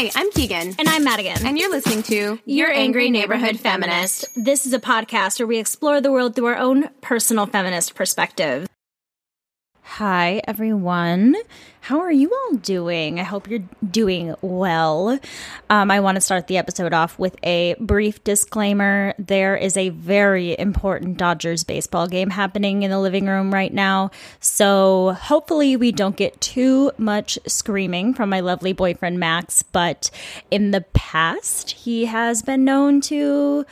Hi, I'm Keegan. And I'm Madigan. And you're listening to Your Angry Neighborhood Feminist. This is a podcast where we explore the world through our own personal feminist perspective. Hi, everyone. How are you all doing? I hope you're doing well. Um, I want to start the episode off with a brief disclaimer. There is a very important Dodgers baseball game happening in the living room right now. So hopefully, we don't get too much screaming from my lovely boyfriend, Max. But in the past, he has been known to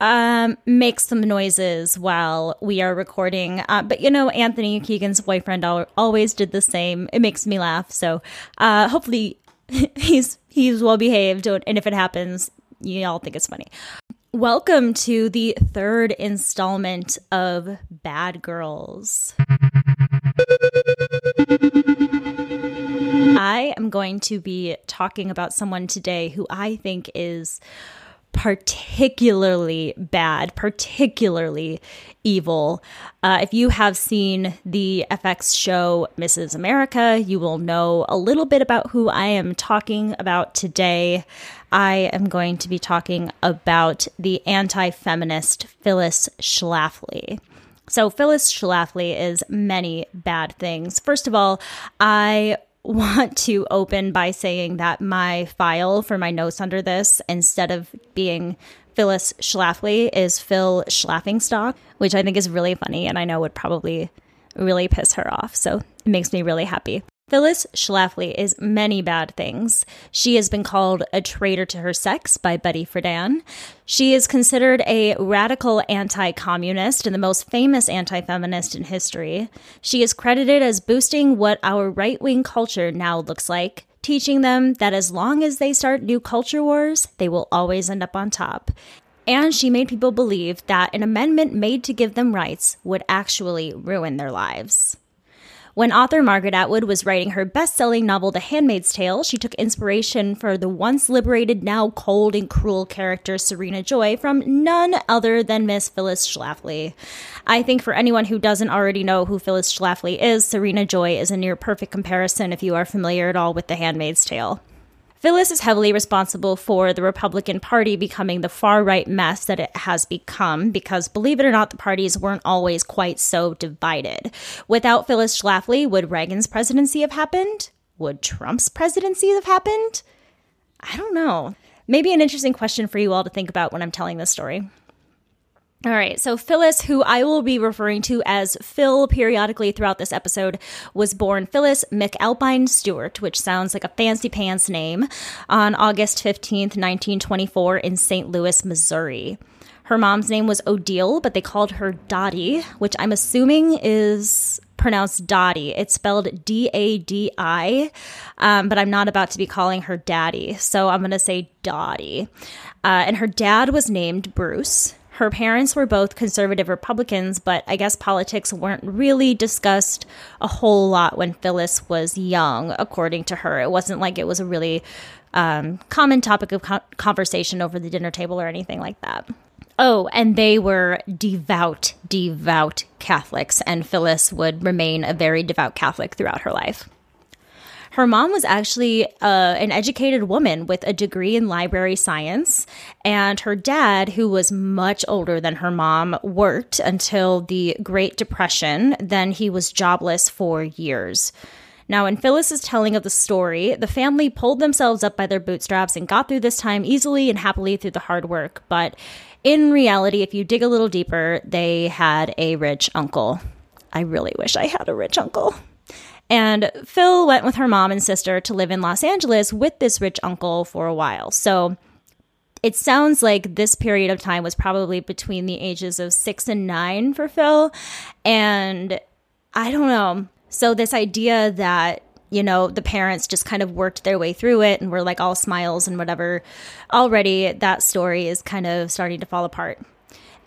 um, make some noises while we are recording. Uh, but you know, Anthony Keegan's boyfriend al- always did the same. It makes me laugh. So uh, hopefully he's he's well behaved. And if it happens, you all think it's funny. Welcome to the third installment of Bad Girls. I am going to be talking about someone today who I think is particularly bad, particularly evil. Uh, if you have seen the FX show Mrs. America, you will know a little bit about who I am talking about today. I am going to be talking about the anti feminist Phyllis Schlafly. So, Phyllis Schlafly is many bad things. First of all, I want to open by saying that my file for my notes under this, instead of being Phyllis Schlafly, is Phil Schlaffingstock, which I think is really funny and I know would probably really piss her off. So it makes me really happy. Phyllis Schlafly is many bad things. She has been called a traitor to her sex by Betty Friedan. She is considered a radical anti communist and the most famous anti feminist in history. She is credited as boosting what our right wing culture now looks like, teaching them that as long as they start new culture wars, they will always end up on top. And she made people believe that an amendment made to give them rights would actually ruin their lives. When author Margaret Atwood was writing her best selling novel, The Handmaid's Tale, she took inspiration for the once liberated, now cold and cruel character Serena Joy from none other than Miss Phyllis Schlafly. I think for anyone who doesn't already know who Phyllis Schlafly is, Serena Joy is a near perfect comparison if you are familiar at all with The Handmaid's Tale. Phyllis is heavily responsible for the Republican Party becoming the far right mess that it has become because, believe it or not, the parties weren't always quite so divided. Without Phyllis Schlafly, would Reagan's presidency have happened? Would Trump's presidency have happened? I don't know. Maybe an interesting question for you all to think about when I'm telling this story. All right, so Phyllis, who I will be referring to as Phil periodically throughout this episode, was born Phyllis McAlpine Stewart, which sounds like a fancy pants name, on August 15th, 1924, in St. Louis, Missouri. Her mom's name was Odile, but they called her Dottie, which I'm assuming is pronounced Dottie. It's spelled D A D I, um, but I'm not about to be calling her Daddy, so I'm going to say Dottie. Uh, and her dad was named Bruce. Her parents were both conservative Republicans, but I guess politics weren't really discussed a whole lot when Phyllis was young, according to her. It wasn't like it was a really um, common topic of co- conversation over the dinner table or anything like that. Oh, and they were devout, devout Catholics, and Phyllis would remain a very devout Catholic throughout her life. Her mom was actually uh, an educated woman with a degree in library science, and her dad, who was much older than her mom, worked until the Great Depression. Then he was jobless for years. Now, in Phyllis's telling of the story, the family pulled themselves up by their bootstraps and got through this time easily and happily through the hard work. But in reality, if you dig a little deeper, they had a rich uncle. I really wish I had a rich uncle. And Phil went with her mom and sister to live in Los Angeles with this rich uncle for a while. So it sounds like this period of time was probably between the ages of six and nine for Phil. And I don't know. So, this idea that, you know, the parents just kind of worked their way through it and were like all smiles and whatever, already that story is kind of starting to fall apart.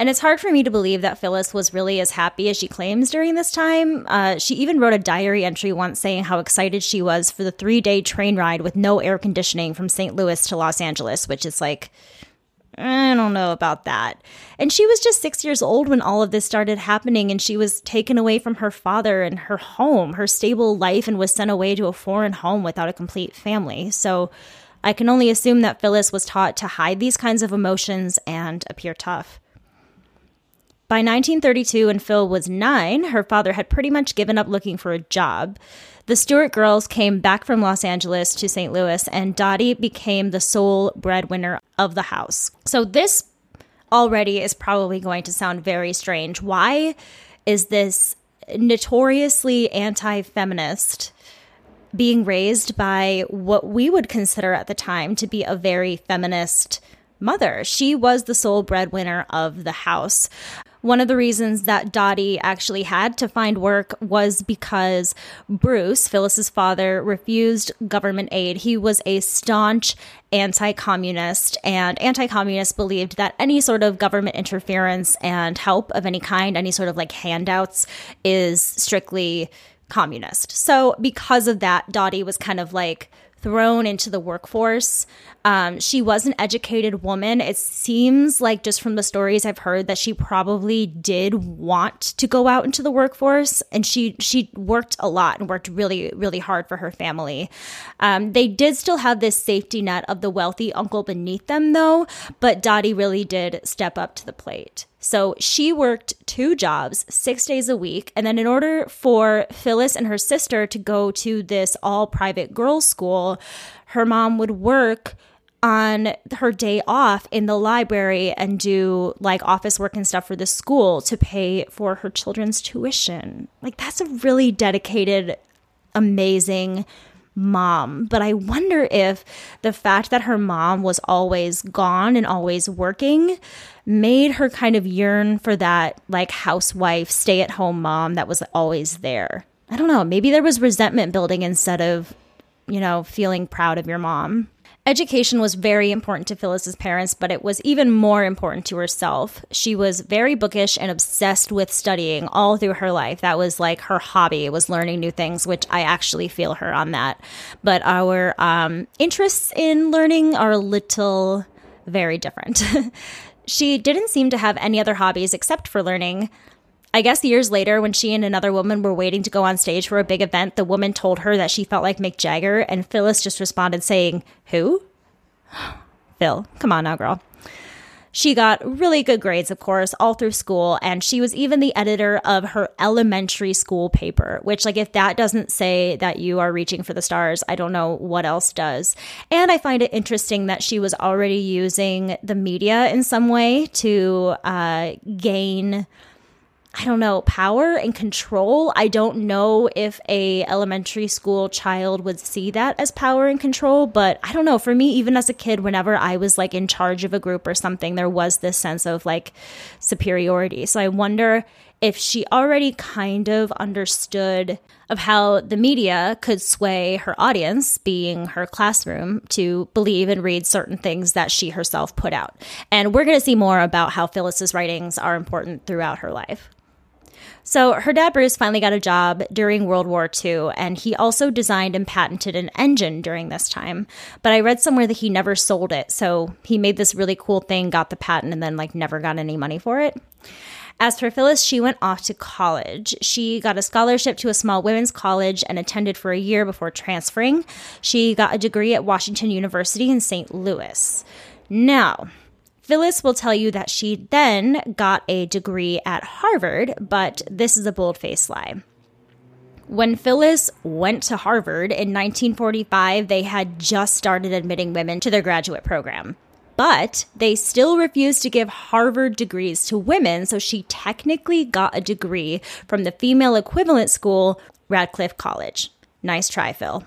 And it's hard for me to believe that Phyllis was really as happy as she claims during this time. Uh, she even wrote a diary entry once saying how excited she was for the three day train ride with no air conditioning from St. Louis to Los Angeles, which is like, I don't know about that. And she was just six years old when all of this started happening, and she was taken away from her father and her home, her stable life, and was sent away to a foreign home without a complete family. So I can only assume that Phyllis was taught to hide these kinds of emotions and appear tough. By 1932, when Phil was nine, her father had pretty much given up looking for a job. The Stewart girls came back from Los Angeles to St. Louis, and Dottie became the sole breadwinner of the house. So, this already is probably going to sound very strange. Why is this notoriously anti feminist being raised by what we would consider at the time to be a very feminist mother? She was the sole breadwinner of the house. One of the reasons that Dottie actually had to find work was because Bruce, Phyllis's father, refused government aid. He was a staunch anti communist, and anti communists believed that any sort of government interference and help of any kind, any sort of like handouts, is strictly communist. So, because of that, Dottie was kind of like thrown into the workforce. Um, she was an educated woman. It seems like just from the stories I've heard that she probably did want to go out into the workforce, and she she worked a lot and worked really really hard for her family. Um, they did still have this safety net of the wealthy uncle beneath them, though. But Dottie really did step up to the plate. So she worked two jobs, six days a week. And then, in order for Phyllis and her sister to go to this all private girls' school, her mom would work on her day off in the library and do like office work and stuff for the school to pay for her children's tuition. Like, that's a really dedicated, amazing mom. But I wonder if the fact that her mom was always gone and always working made her kind of yearn for that like housewife, stay at home mom that was always there. I don't know. Maybe there was resentment building instead of, you know, feeling proud of your mom. Education was very important to Phyllis's parents, but it was even more important to herself. She was very bookish and obsessed with studying all through her life. That was like her hobby, was learning new things, which I actually feel her on that. But our um, interests in learning are a little very different. she didn't seem to have any other hobbies except for learning. I guess years later, when she and another woman were waiting to go on stage for a big event, the woman told her that she felt like Mick Jagger, and Phyllis just responded saying, Who? Phil, come on now, girl. She got really good grades, of course, all through school, and she was even the editor of her elementary school paper, which, like, if that doesn't say that you are reaching for the stars, I don't know what else does. And I find it interesting that she was already using the media in some way to uh, gain I don't know, power and control. I don't know if a elementary school child would see that as power and control, but I don't know. For me, even as a kid, whenever I was like in charge of a group or something, there was this sense of like superiority. So I wonder if she already kind of understood of how the media could sway her audience, being her classroom, to believe and read certain things that she herself put out. And we're going to see more about how Phyllis's writings are important throughout her life. So her dad, Bruce, finally got a job during World War II, and he also designed and patented an engine during this time. But I read somewhere that he never sold it. So he made this really cool thing, got the patent, and then like never got any money for it. As for Phyllis, she went off to college. She got a scholarship to a small women's college and attended for a year before transferring. She got a degree at Washington University in St. Louis. Now, Phyllis will tell you that she then got a degree at Harvard, but this is a bold faced lie. When Phyllis went to Harvard in 1945, they had just started admitting women to their graduate program. But they still refused to give Harvard degrees to women, so she technically got a degree from the female equivalent school, Radcliffe College. Nice try, Phil.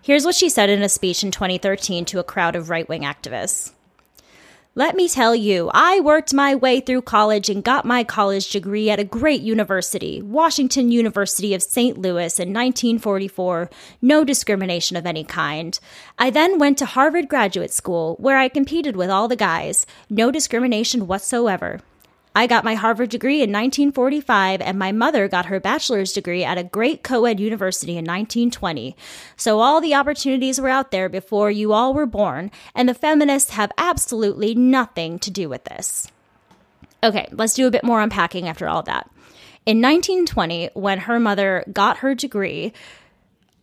Here's what she said in a speech in 2013 to a crowd of right wing activists. Let me tell you, I worked my way through college and got my college degree at a great university, Washington University of St. Louis in 1944. No discrimination of any kind. I then went to Harvard Graduate School, where I competed with all the guys. No discrimination whatsoever. I got my Harvard degree in 1945, and my mother got her bachelor's degree at a great co ed university in 1920. So all the opportunities were out there before you all were born, and the feminists have absolutely nothing to do with this. Okay, let's do a bit more unpacking after all that. In 1920, when her mother got her degree,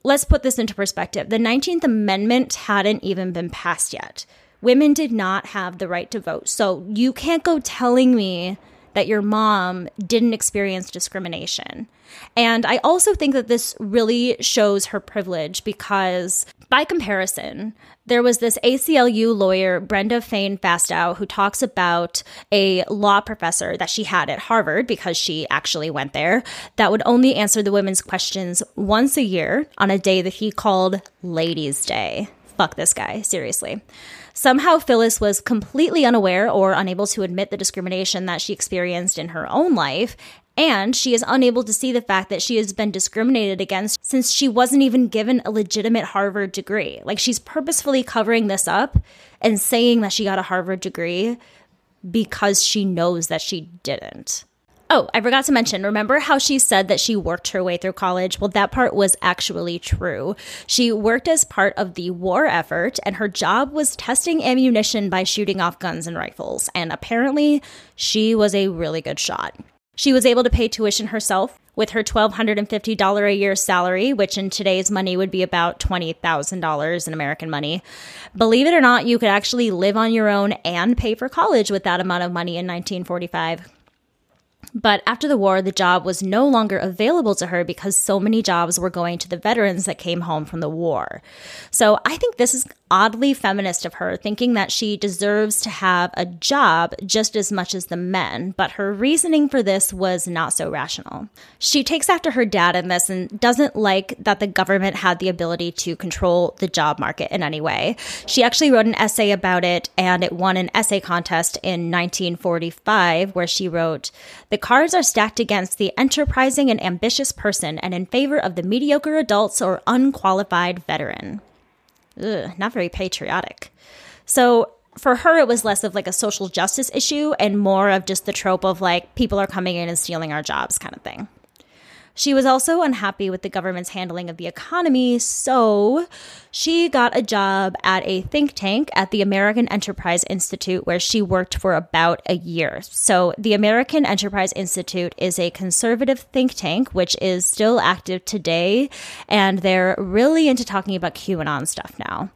let's put this into perspective. The 19th Amendment hadn't even been passed yet women did not have the right to vote. So you can't go telling me that your mom didn't experience discrimination. And I also think that this really shows her privilege because, by comparison, there was this ACLU lawyer, Brenda Feigen Fasteau, who talks about a law professor that she had at Harvard because she actually went there that would only answer the women's questions once a year on a day that he called Ladies' Day. Fuck this guy, seriously. Somehow, Phyllis was completely unaware or unable to admit the discrimination that she experienced in her own life, and she is unable to see the fact that she has been discriminated against since she wasn't even given a legitimate Harvard degree. Like, she's purposefully covering this up and saying that she got a Harvard degree because she knows that she didn't. Oh, I forgot to mention, remember how she said that she worked her way through college? Well, that part was actually true. She worked as part of the war effort, and her job was testing ammunition by shooting off guns and rifles. And apparently, she was a really good shot. She was able to pay tuition herself with her $1,250 a year salary, which in today's money would be about $20,000 in American money. Believe it or not, you could actually live on your own and pay for college with that amount of money in 1945. But after the war, the job was no longer available to her because so many jobs were going to the veterans that came home from the war. So I think this is oddly feminist of her, thinking that she deserves to have a job just as much as the men, but her reasoning for this was not so rational. She takes after her dad in this and doesn't like that the government had the ability to control the job market in any way. She actually wrote an essay about it and it won an essay contest in 1945 where she wrote, The cards are stacked against the enterprising and ambitious person and in favor of the mediocre adults or unqualified veteran. Ugh, not very patriotic. So for her, it was less of like a social justice issue and more of just the trope of like people are coming in and stealing our jobs kind of thing. She was also unhappy with the government's handling of the economy, so she got a job at a think tank at the American Enterprise Institute, where she worked for about a year. So, the American Enterprise Institute is a conservative think tank, which is still active today, and they're really into talking about QAnon stuff now.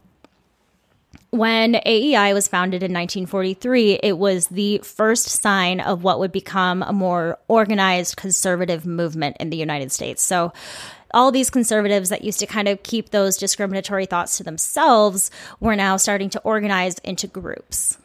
When AEI was founded in 1943, it was the first sign of what would become a more organized conservative movement in the United States. So, all these conservatives that used to kind of keep those discriminatory thoughts to themselves were now starting to organize into groups.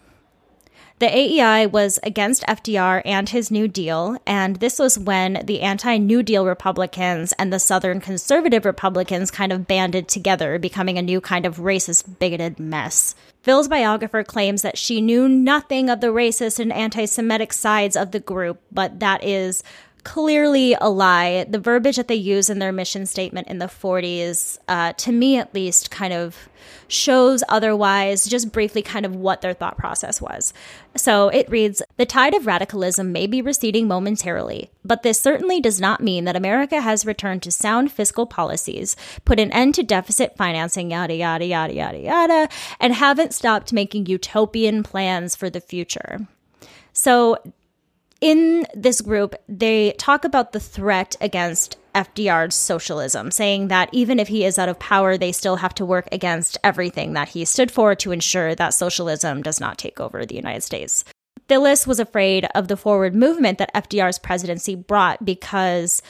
The AEI was against FDR and his New Deal, and this was when the anti New Deal Republicans and the Southern conservative Republicans kind of banded together, becoming a new kind of racist, bigoted mess. Phil's biographer claims that she knew nothing of the racist and anti Semitic sides of the group, but that is clearly a lie. The verbiage that they use in their mission statement in the 40s, uh, to me at least, kind of shows otherwise, just briefly, kind of what their thought process was. So it reads The tide of radicalism may be receding momentarily, but this certainly does not mean that America has returned to sound fiscal policies, put an end to deficit financing, yada, yada, yada, yada, yada, and haven't stopped making utopian plans for the future. So in this group, they talk about the threat against FDR's socialism, saying that even if he is out of power, they still have to work against everything that he stood for to ensure that socialism does not take over the United States. Phyllis was afraid of the forward movement that FDR's presidency brought because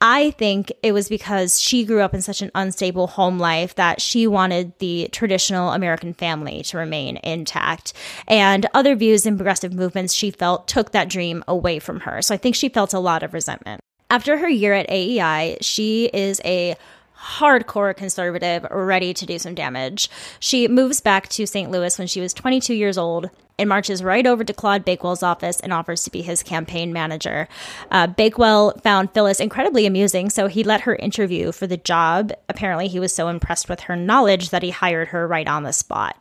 I think it was because she grew up in such an unstable home life that she wanted the traditional American family to remain intact. And other views and progressive movements she felt took that dream away from her. So I think she felt a lot of resentment. After her year at AEI, she is a hardcore conservative, ready to do some damage. She moves back to St. Louis when she was 22 years old and marches right over to Claude Bakewell's office and offers to be his campaign manager. Uh, Bakewell found Phyllis incredibly amusing, so he let her interview for the job. Apparently, he was so impressed with her knowledge that he hired her right on the spot.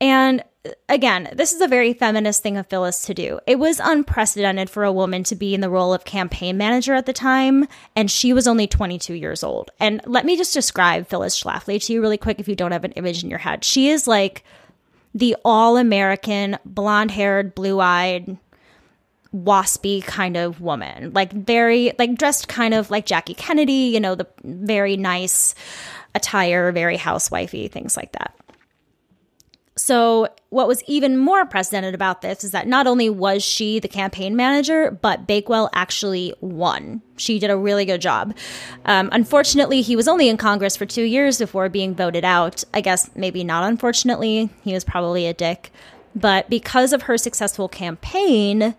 And again, this is a very feminist thing of Phyllis to do. It was unprecedented for a woman to be in the role of campaign manager at the time, and she was only 22 years old. And let me just describe Phyllis Schlafly to you really quick if you don't have an image in your head. She is like the all American, blonde haired, blue eyed, waspy kind of woman. Like, very, like, dressed kind of like Jackie Kennedy, you know, the very nice attire, very housewifey, things like that. So, what was even more unprecedented about this is that not only was she the campaign manager, but Bakewell actually won. She did a really good job. Um, unfortunately, he was only in Congress for two years before being voted out. I guess maybe not unfortunately, he was probably a dick. But because of her successful campaign,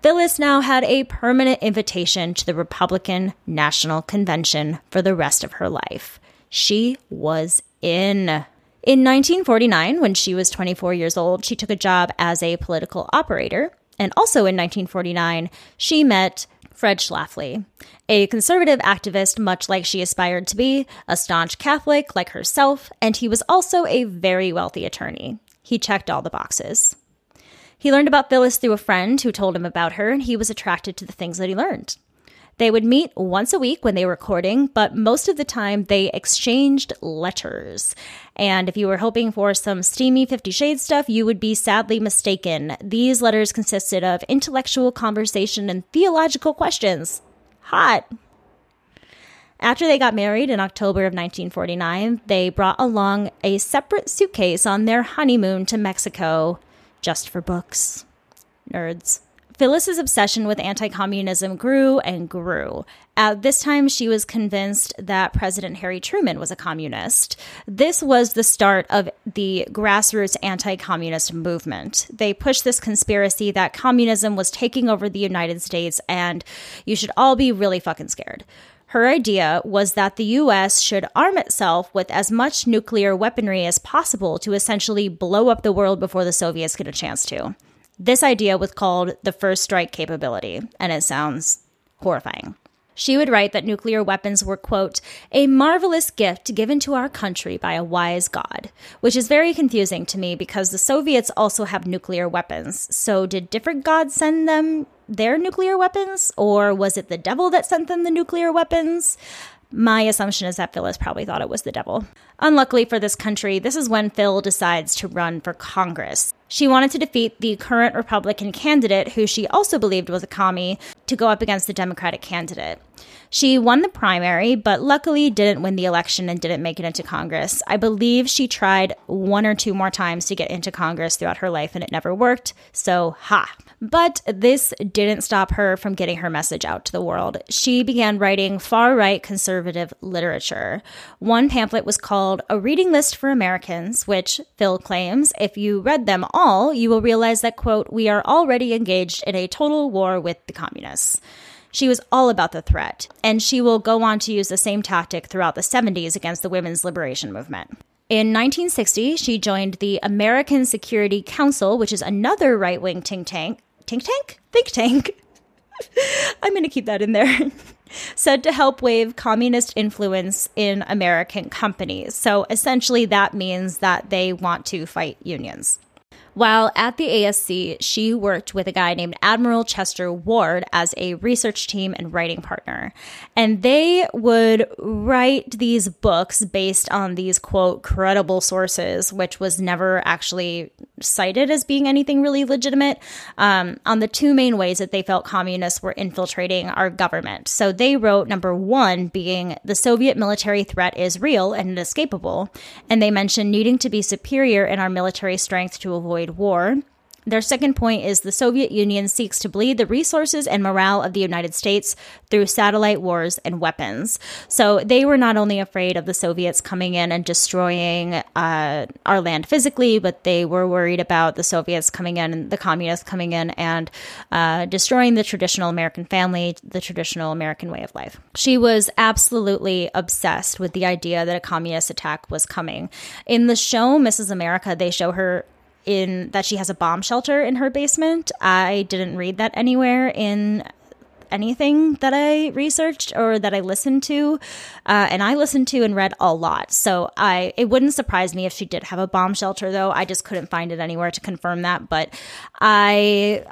Phyllis now had a permanent invitation to the Republican National Convention for the rest of her life. She was in. In 1949, when she was 24 years old, she took a job as a political operator. And also in 1949, she met Fred Schlafly, a conservative activist much like she aspired to be, a staunch Catholic like herself, and he was also a very wealthy attorney. He checked all the boxes. He learned about Phyllis through a friend who told him about her, and he was attracted to the things that he learned. They would meet once a week when they were courting, but most of the time they exchanged letters. And if you were hoping for some steamy Fifty Shades stuff, you would be sadly mistaken. These letters consisted of intellectual conversation and theological questions. Hot. After they got married in October of 1949, they brought along a separate suitcase on their honeymoon to Mexico just for books. Nerds. Phyllis's obsession with anti communism grew and grew. At this time, she was convinced that President Harry Truman was a communist. This was the start of the grassroots anti communist movement. They pushed this conspiracy that communism was taking over the United States and you should all be really fucking scared. Her idea was that the US should arm itself with as much nuclear weaponry as possible to essentially blow up the world before the Soviets get a chance to. This idea was called the first strike capability, and it sounds horrifying. She would write that nuclear weapons were, quote, a marvelous gift given to our country by a wise God, which is very confusing to me because the Soviets also have nuclear weapons. So, did different gods send them their nuclear weapons, or was it the devil that sent them the nuclear weapons? My assumption is that Phyllis probably thought it was the devil. Unluckily for this country, this is when Phil decides to run for Congress. She wanted to defeat the current Republican candidate, who she also believed was a commie, to go up against the Democratic candidate. She won the primary, but luckily didn't win the election and didn't make it into Congress. I believe she tried one or two more times to get into Congress throughout her life and it never worked. So, ha. But this didn't stop her from getting her message out to the world. She began writing far right conservative literature. One pamphlet was called A Reading List for Americans, which Phil claims if you read them all, you will realize that, quote, we are already engaged in a total war with the communists. She was all about the threat, and she will go on to use the same tactic throughout the 70s against the women's liberation movement. In 1960, she joined the American Security Council, which is another right wing think tank. Think tank? Think tank. I'm going to keep that in there. Said to help wave communist influence in American companies. So essentially, that means that they want to fight unions. While at the ASC, she worked with a guy named Admiral Chester Ward as a research team and writing partner. And they would write these books based on these, quote, credible sources, which was never actually cited as being anything really legitimate, um, on the two main ways that they felt communists were infiltrating our government. So they wrote number one being the Soviet military threat is real and inescapable. And they mentioned needing to be superior in our military strength to avoid war. Their second point is the Soviet Union seeks to bleed the resources and morale of the United States through satellite wars and weapons. So they were not only afraid of the Soviets coming in and destroying uh, our land physically, but they were worried about the Soviets coming in and the communists coming in and uh, destroying the traditional American family, the traditional American way of life. She was absolutely obsessed with the idea that a communist attack was coming. In the show Mrs. America, they show her in that she has a bomb shelter in her basement. I didn't read that anywhere in anything that I researched or that I listened to, uh, and I listened to and read a lot. So I it wouldn't surprise me if she did have a bomb shelter, though I just couldn't find it anywhere to confirm that. But I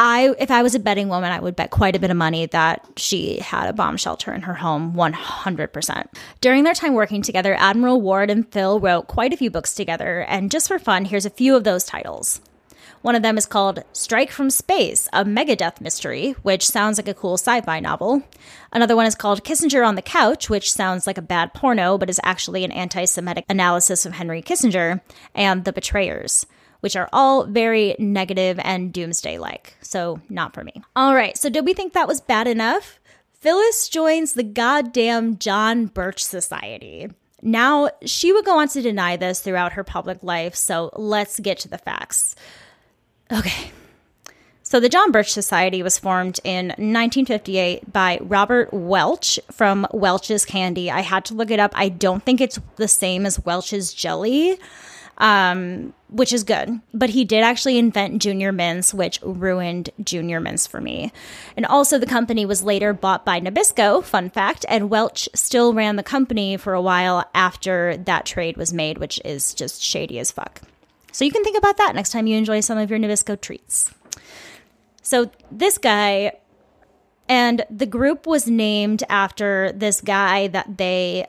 I, if I was a betting woman, I would bet quite a bit of money that she had a bomb shelter in her home 100%. During their time working together, Admiral Ward and Phil wrote quite a few books together, and just for fun, here's a few of those titles. One of them is called Strike from Space, a Megadeath mystery, which sounds like a cool sci fi novel. Another one is called Kissinger on the Couch, which sounds like a bad porno, but is actually an anti Semitic analysis of Henry Kissinger, and The Betrayers which are all very negative and doomsday like. So, not for me. All right, so did we think that was bad enough? Phyllis joins the goddamn John Birch Society. Now, she would go on to deny this throughout her public life, so let's get to the facts. Okay. So, the John Birch Society was formed in 1958 by Robert Welch from Welch's Candy. I had to look it up. I don't think it's the same as Welch's Jelly um, which is good. But he did actually invent Junior Mints, which ruined Junior Mints for me. And also, the company was later bought by Nabisco, fun fact, and Welch still ran the company for a while after that trade was made, which is just shady as fuck. So you can think about that next time you enjoy some of your Nabisco treats. So this guy and the group was named after this guy that they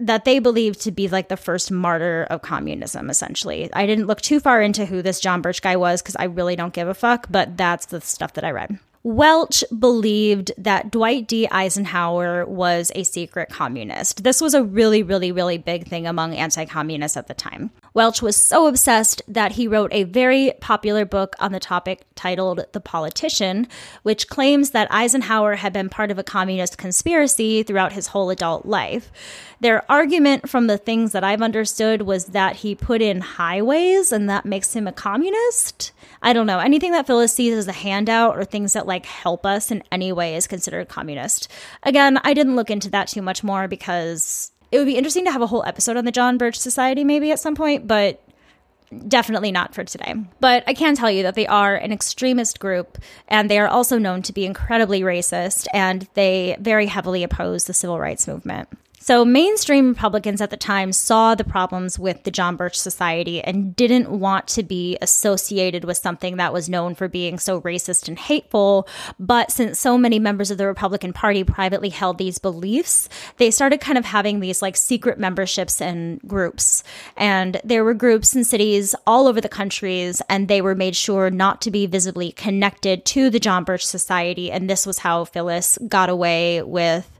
that they believed to be like the first martyr of communism, essentially. I didn't look too far into who this John Birch guy was because I really don't give a fuck, but that's the stuff that I read. Welch believed that Dwight D. Eisenhower was a secret communist. This was a really, really, really big thing among anti communists at the time. Welch was so obsessed that he wrote a very popular book on the topic titled The Politician, which claims that Eisenhower had been part of a communist conspiracy throughout his whole adult life. Their argument, from the things that I've understood, was that he put in highways and that makes him a communist. I don't know. Anything that Phyllis sees as a handout or things that like help us in any way is considered communist. Again, I didn't look into that too much more because it would be interesting to have a whole episode on the John Birch Society maybe at some point, but definitely not for today. But I can tell you that they are an extremist group and they are also known to be incredibly racist and they very heavily oppose the civil rights movement. So, mainstream Republicans at the time saw the problems with the John Birch Society and didn't want to be associated with something that was known for being so racist and hateful. But since so many members of the Republican Party privately held these beliefs, they started kind of having these like secret memberships and groups. And there were groups in cities all over the countries, and they were made sure not to be visibly connected to the John Birch Society. And this was how Phyllis got away with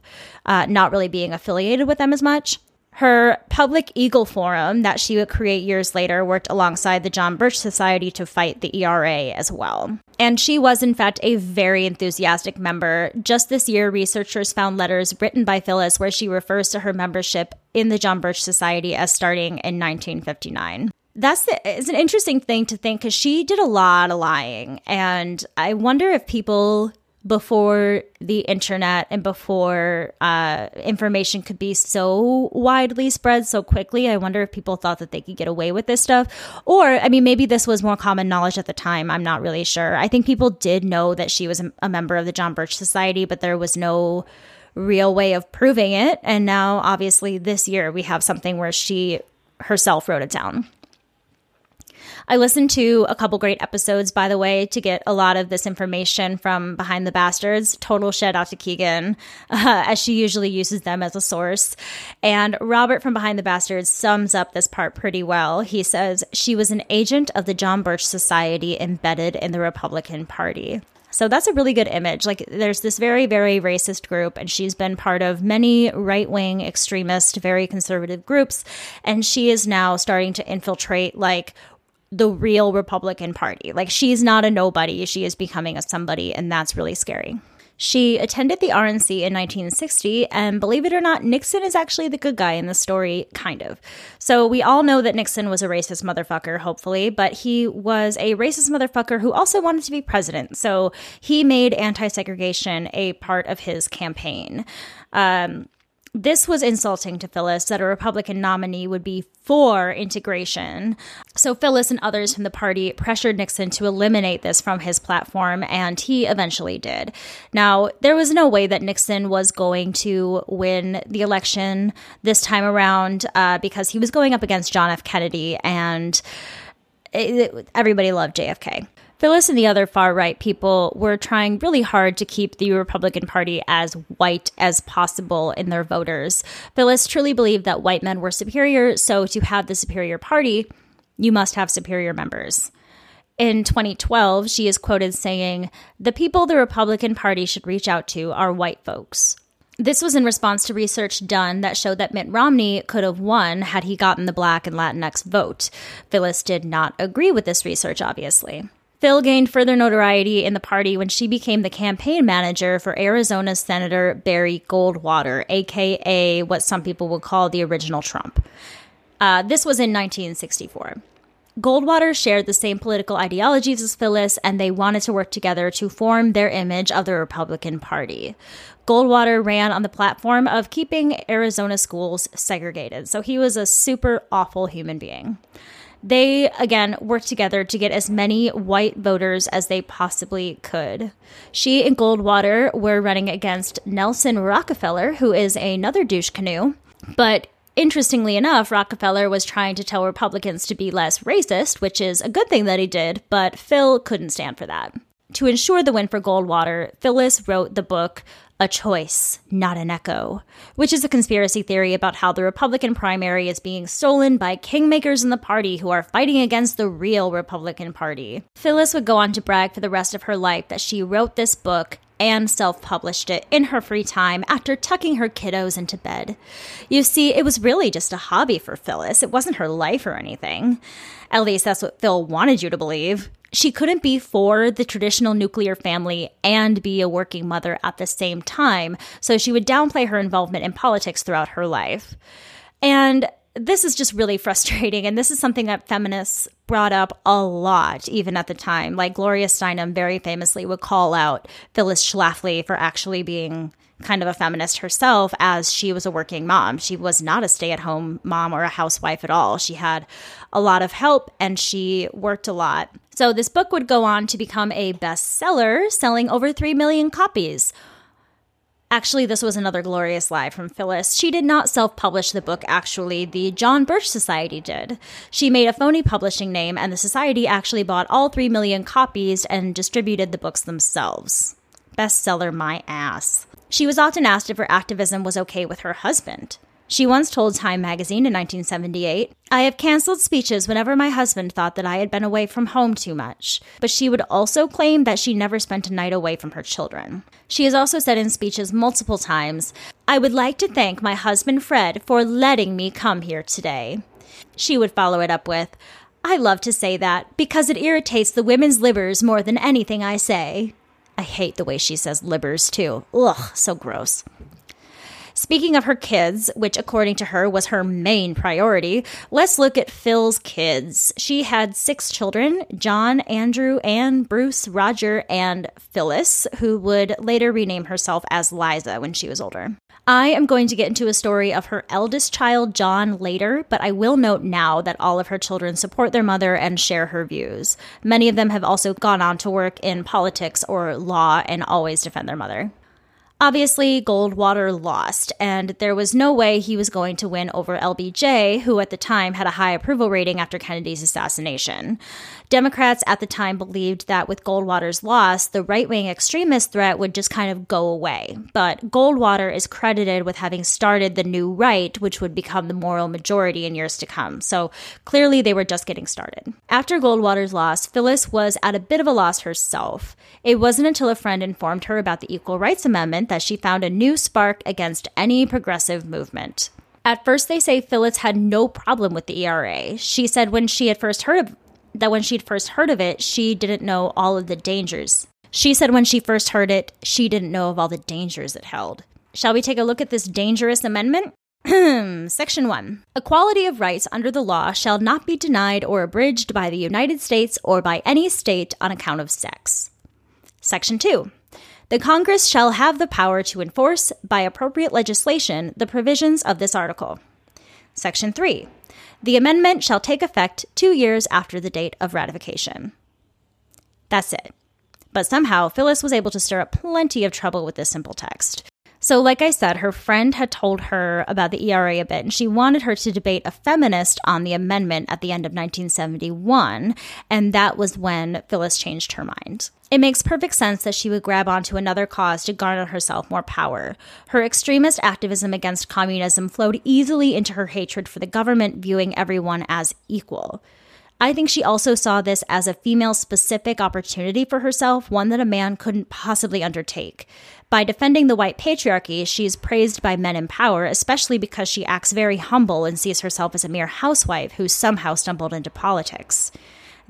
uh, not really being affiliated with them as much. Her public Eagle Forum that she would create years later worked alongside the John Birch Society to fight the ERA as well. And she was, in fact, a very enthusiastic member. Just this year, researchers found letters written by Phyllis where she refers to her membership in the John Birch Society as starting in 1959 that's the, it's an interesting thing to think because she did a lot of lying and i wonder if people before the internet and before uh, information could be so widely spread so quickly. I wonder if people thought that they could get away with this stuff. Or, I mean, maybe this was more common knowledge at the time. I'm not really sure. I think people did know that she was a member of the John Birch Society, but there was no real way of proving it. And now, obviously, this year we have something where she herself wrote it down. I listened to a couple great episodes, by the way, to get a lot of this information from Behind the Bastards. Total shout out to Keegan, uh, as she usually uses them as a source. And Robert from Behind the Bastards sums up this part pretty well. He says, She was an agent of the John Birch Society embedded in the Republican Party. So that's a really good image. Like, there's this very, very racist group, and she's been part of many right wing, extremist, very conservative groups. And she is now starting to infiltrate, like, the real Republican Party. Like, she's not a nobody, she is becoming a somebody, and that's really scary. She attended the RNC in 1960, and believe it or not, Nixon is actually the good guy in the story, kind of. So we all know that Nixon was a racist motherfucker, hopefully, but he was a racist motherfucker who also wanted to be president. So he made anti segregation a part of his campaign. Um, this was insulting to Phyllis that a Republican nominee would be for integration. So Phyllis and others from the party pressured Nixon to eliminate this from his platform, and he eventually did. Now, there was no way that Nixon was going to win the election this time around uh, because he was going up against John F. Kennedy, and it, everybody loved JFK. Phyllis and the other far right people were trying really hard to keep the Republican Party as white as possible in their voters. Phyllis truly believed that white men were superior, so to have the superior party, you must have superior members. In 2012, she is quoted saying, The people the Republican Party should reach out to are white folks. This was in response to research done that showed that Mitt Romney could have won had he gotten the black and Latinx vote. Phyllis did not agree with this research, obviously. Phil gained further notoriety in the party when she became the campaign manager for Arizona Senator Barry Goldwater, aka what some people would call the original Trump. Uh, this was in 1964. Goldwater shared the same political ideologies as Phyllis, and they wanted to work together to form their image of the Republican Party. Goldwater ran on the platform of keeping Arizona schools segregated, so he was a super awful human being. They, again, worked together to get as many white voters as they possibly could. She and Goldwater were running against Nelson Rockefeller, who is another douche canoe. But interestingly enough, Rockefeller was trying to tell Republicans to be less racist, which is a good thing that he did, but Phil couldn't stand for that. To ensure the win for Goldwater, Phyllis wrote the book a choice, not an echo, which is a conspiracy theory about how the Republican primary is being stolen by kingmakers in the party who are fighting against the real Republican Party. Phyllis would go on to brag for the rest of her life that she wrote this book and self published it in her free time after tucking her kiddos into bed. You see, it was really just a hobby for Phyllis, it wasn't her life or anything. At least that's what Phil wanted you to believe she couldn't be for the traditional nuclear family and be a working mother at the same time, so she would downplay her involvement in politics throughout her life. And this is just really frustrating. And this is something that feminists brought up a lot, even at the time. Like Gloria Steinem very famously would call out Phyllis Schlafly for actually being kind of a feminist herself as she was a working mom. She was not a stay at home mom or a housewife at all. She had a lot of help and she worked a lot. So this book would go on to become a bestseller, selling over 3 million copies. Actually, this was another glorious lie from Phyllis. She did not self publish the book, actually, the John Birch Society did. She made a phony publishing name, and the society actually bought all 3 million copies and distributed the books themselves. Bestseller, my ass. She was often asked if her activism was okay with her husband. She once told Time magazine in 1978, I have canceled speeches whenever my husband thought that I had been away from home too much. But she would also claim that she never spent a night away from her children. She has also said in speeches multiple times, I would like to thank my husband Fred for letting me come here today. She would follow it up with, I love to say that because it irritates the women's libbers more than anything I say. I hate the way she says libbers too. Ugh, so gross. Speaking of her kids, which according to her was her main priority, let's look at Phil's kids. She had six children John, Andrew, Anne, Bruce, Roger, and Phyllis, who would later rename herself as Liza when she was older. I am going to get into a story of her eldest child, John, later, but I will note now that all of her children support their mother and share her views. Many of them have also gone on to work in politics or law and always defend their mother. Obviously, Goldwater lost, and there was no way he was going to win over LBJ, who at the time had a high approval rating after Kennedy's assassination. Democrats at the time believed that with Goldwater's loss, the right wing extremist threat would just kind of go away. But Goldwater is credited with having started the new right, which would become the moral majority in years to come. So clearly, they were just getting started. After Goldwater's loss, Phyllis was at a bit of a loss herself. It wasn't until a friend informed her about the Equal Rights Amendment that she found a new spark against any progressive movement. At first, they say Phyllis had no problem with the ERA. She said when she had first heard of that when she'd first heard of it, she didn't know all of the dangers. She said when she first heard it, she didn't know of all the dangers it held. Shall we take a look at this dangerous amendment? Section 1. Equality of rights under the law shall not be denied or abridged by the United States or by any state on account of sex. Section 2. The Congress shall have the power to enforce, by appropriate legislation, the provisions of this article. Section 3. The amendment shall take effect two years after the date of ratification. That's it. But somehow, Phyllis was able to stir up plenty of trouble with this simple text. So, like I said, her friend had told her about the ERA a bit, and she wanted her to debate a feminist on the amendment at the end of 1971, and that was when Phyllis changed her mind. It makes perfect sense that she would grab onto another cause to garner herself more power. Her extremist activism against communism flowed easily into her hatred for the government viewing everyone as equal. I think she also saw this as a female specific opportunity for herself, one that a man couldn't possibly undertake. By defending the white patriarchy, she is praised by men in power, especially because she acts very humble and sees herself as a mere housewife who somehow stumbled into politics.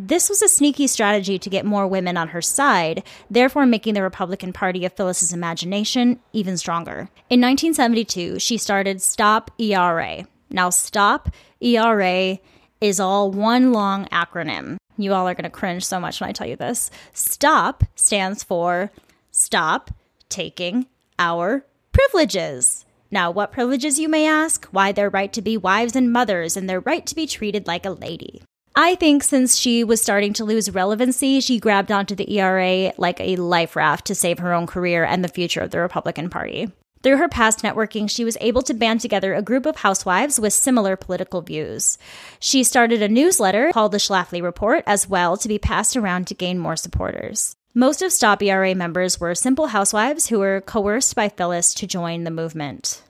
This was a sneaky strategy to get more women on her side, therefore making the Republican Party of Phyllis's imagination even stronger. In 1972, she started Stop ERA. Now, Stop ERA is all one long acronym. You all are going to cringe so much when I tell you this. STOP stands for Stop Taking Our Privileges. Now, what privileges, you may ask? Why, their right to be wives and mothers and their right to be treated like a lady. I think since she was starting to lose relevancy, she grabbed onto the ERA like a life raft to save her own career and the future of the Republican Party. Through her past networking, she was able to band together a group of housewives with similar political views. She started a newsletter called the Schlafly Report as well to be passed around to gain more supporters. Most of Stop ERA members were simple housewives who were coerced by Phyllis to join the movement.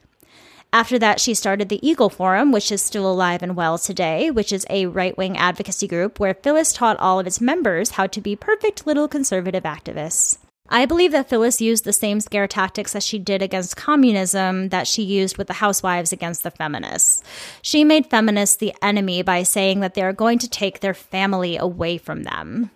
After that, she started the Eagle Forum, which is still alive and well today, which is a right wing advocacy group where Phyllis taught all of its members how to be perfect little conservative activists. I believe that Phyllis used the same scare tactics as she did against communism that she used with the housewives against the feminists. She made feminists the enemy by saying that they are going to take their family away from them.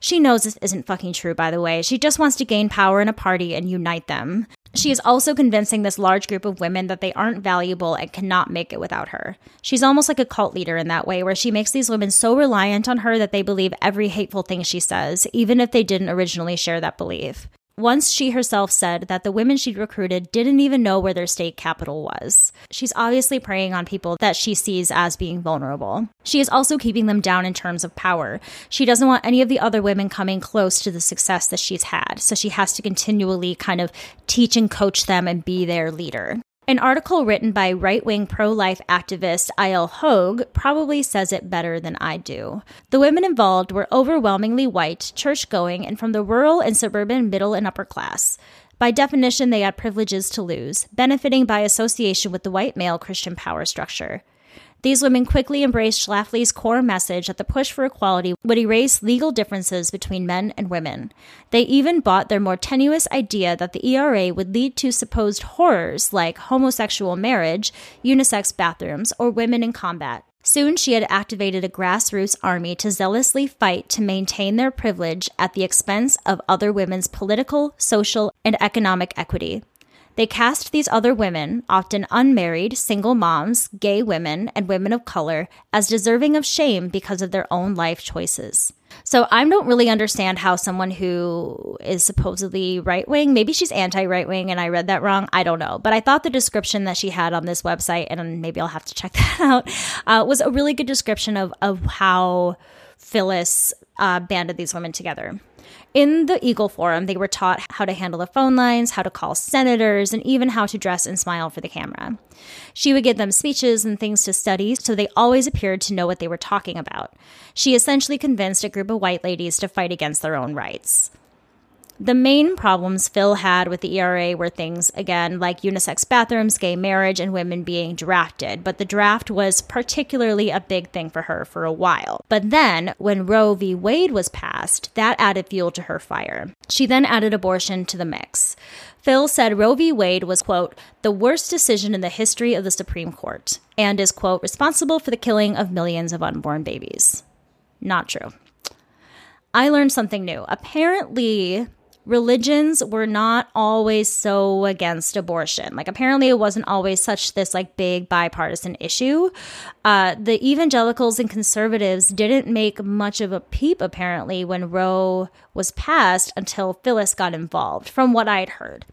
She knows this isn't fucking true, by the way. She just wants to gain power in a party and unite them. She is also convincing this large group of women that they aren't valuable and cannot make it without her. She's almost like a cult leader in that way, where she makes these women so reliant on her that they believe every hateful thing she says, even if they didn't originally share that belief. Once she herself said that the women she'd recruited didn't even know where their state capital was. She's obviously preying on people that she sees as being vulnerable. She is also keeping them down in terms of power. She doesn't want any of the other women coming close to the success that she's had, so she has to continually kind of teach and coach them and be their leader. An article written by right wing pro life activist Eyal Hogue probably says it better than I do. The women involved were overwhelmingly white, church going, and from the rural and suburban middle and upper class. By definition, they had privileges to lose, benefiting by association with the white male Christian power structure. These women quickly embraced Schlafly's core message that the push for equality would erase legal differences between men and women. They even bought their more tenuous idea that the ERA would lead to supposed horrors like homosexual marriage, unisex bathrooms, or women in combat. Soon she had activated a grassroots army to zealously fight to maintain their privilege at the expense of other women's political, social, and economic equity. They cast these other women, often unmarried, single moms, gay women, and women of color, as deserving of shame because of their own life choices. So I don't really understand how someone who is supposedly right wing, maybe she's anti right wing and I read that wrong. I don't know. But I thought the description that she had on this website, and maybe I'll have to check that out, uh, was a really good description of, of how Phyllis uh, banded these women together. In the Eagle Forum, they were taught how to handle the phone lines, how to call senators, and even how to dress and smile for the camera. She would give them speeches and things to study, so they always appeared to know what they were talking about. She essentially convinced a group of white ladies to fight against their own rights. The main problems Phil had with the ERA were things, again, like unisex bathrooms, gay marriage, and women being drafted. But the draft was particularly a big thing for her for a while. But then, when Roe v. Wade was passed, that added fuel to her fire. She then added abortion to the mix. Phil said Roe v. Wade was, quote, the worst decision in the history of the Supreme Court, and is, quote, responsible for the killing of millions of unborn babies. Not true. I learned something new. Apparently, religions were not always so against abortion. Like apparently it wasn't always such this like big bipartisan issue. Uh, the evangelicals and conservatives didn't make much of a peep apparently when Roe was passed until Phyllis got involved, from what I'd heard.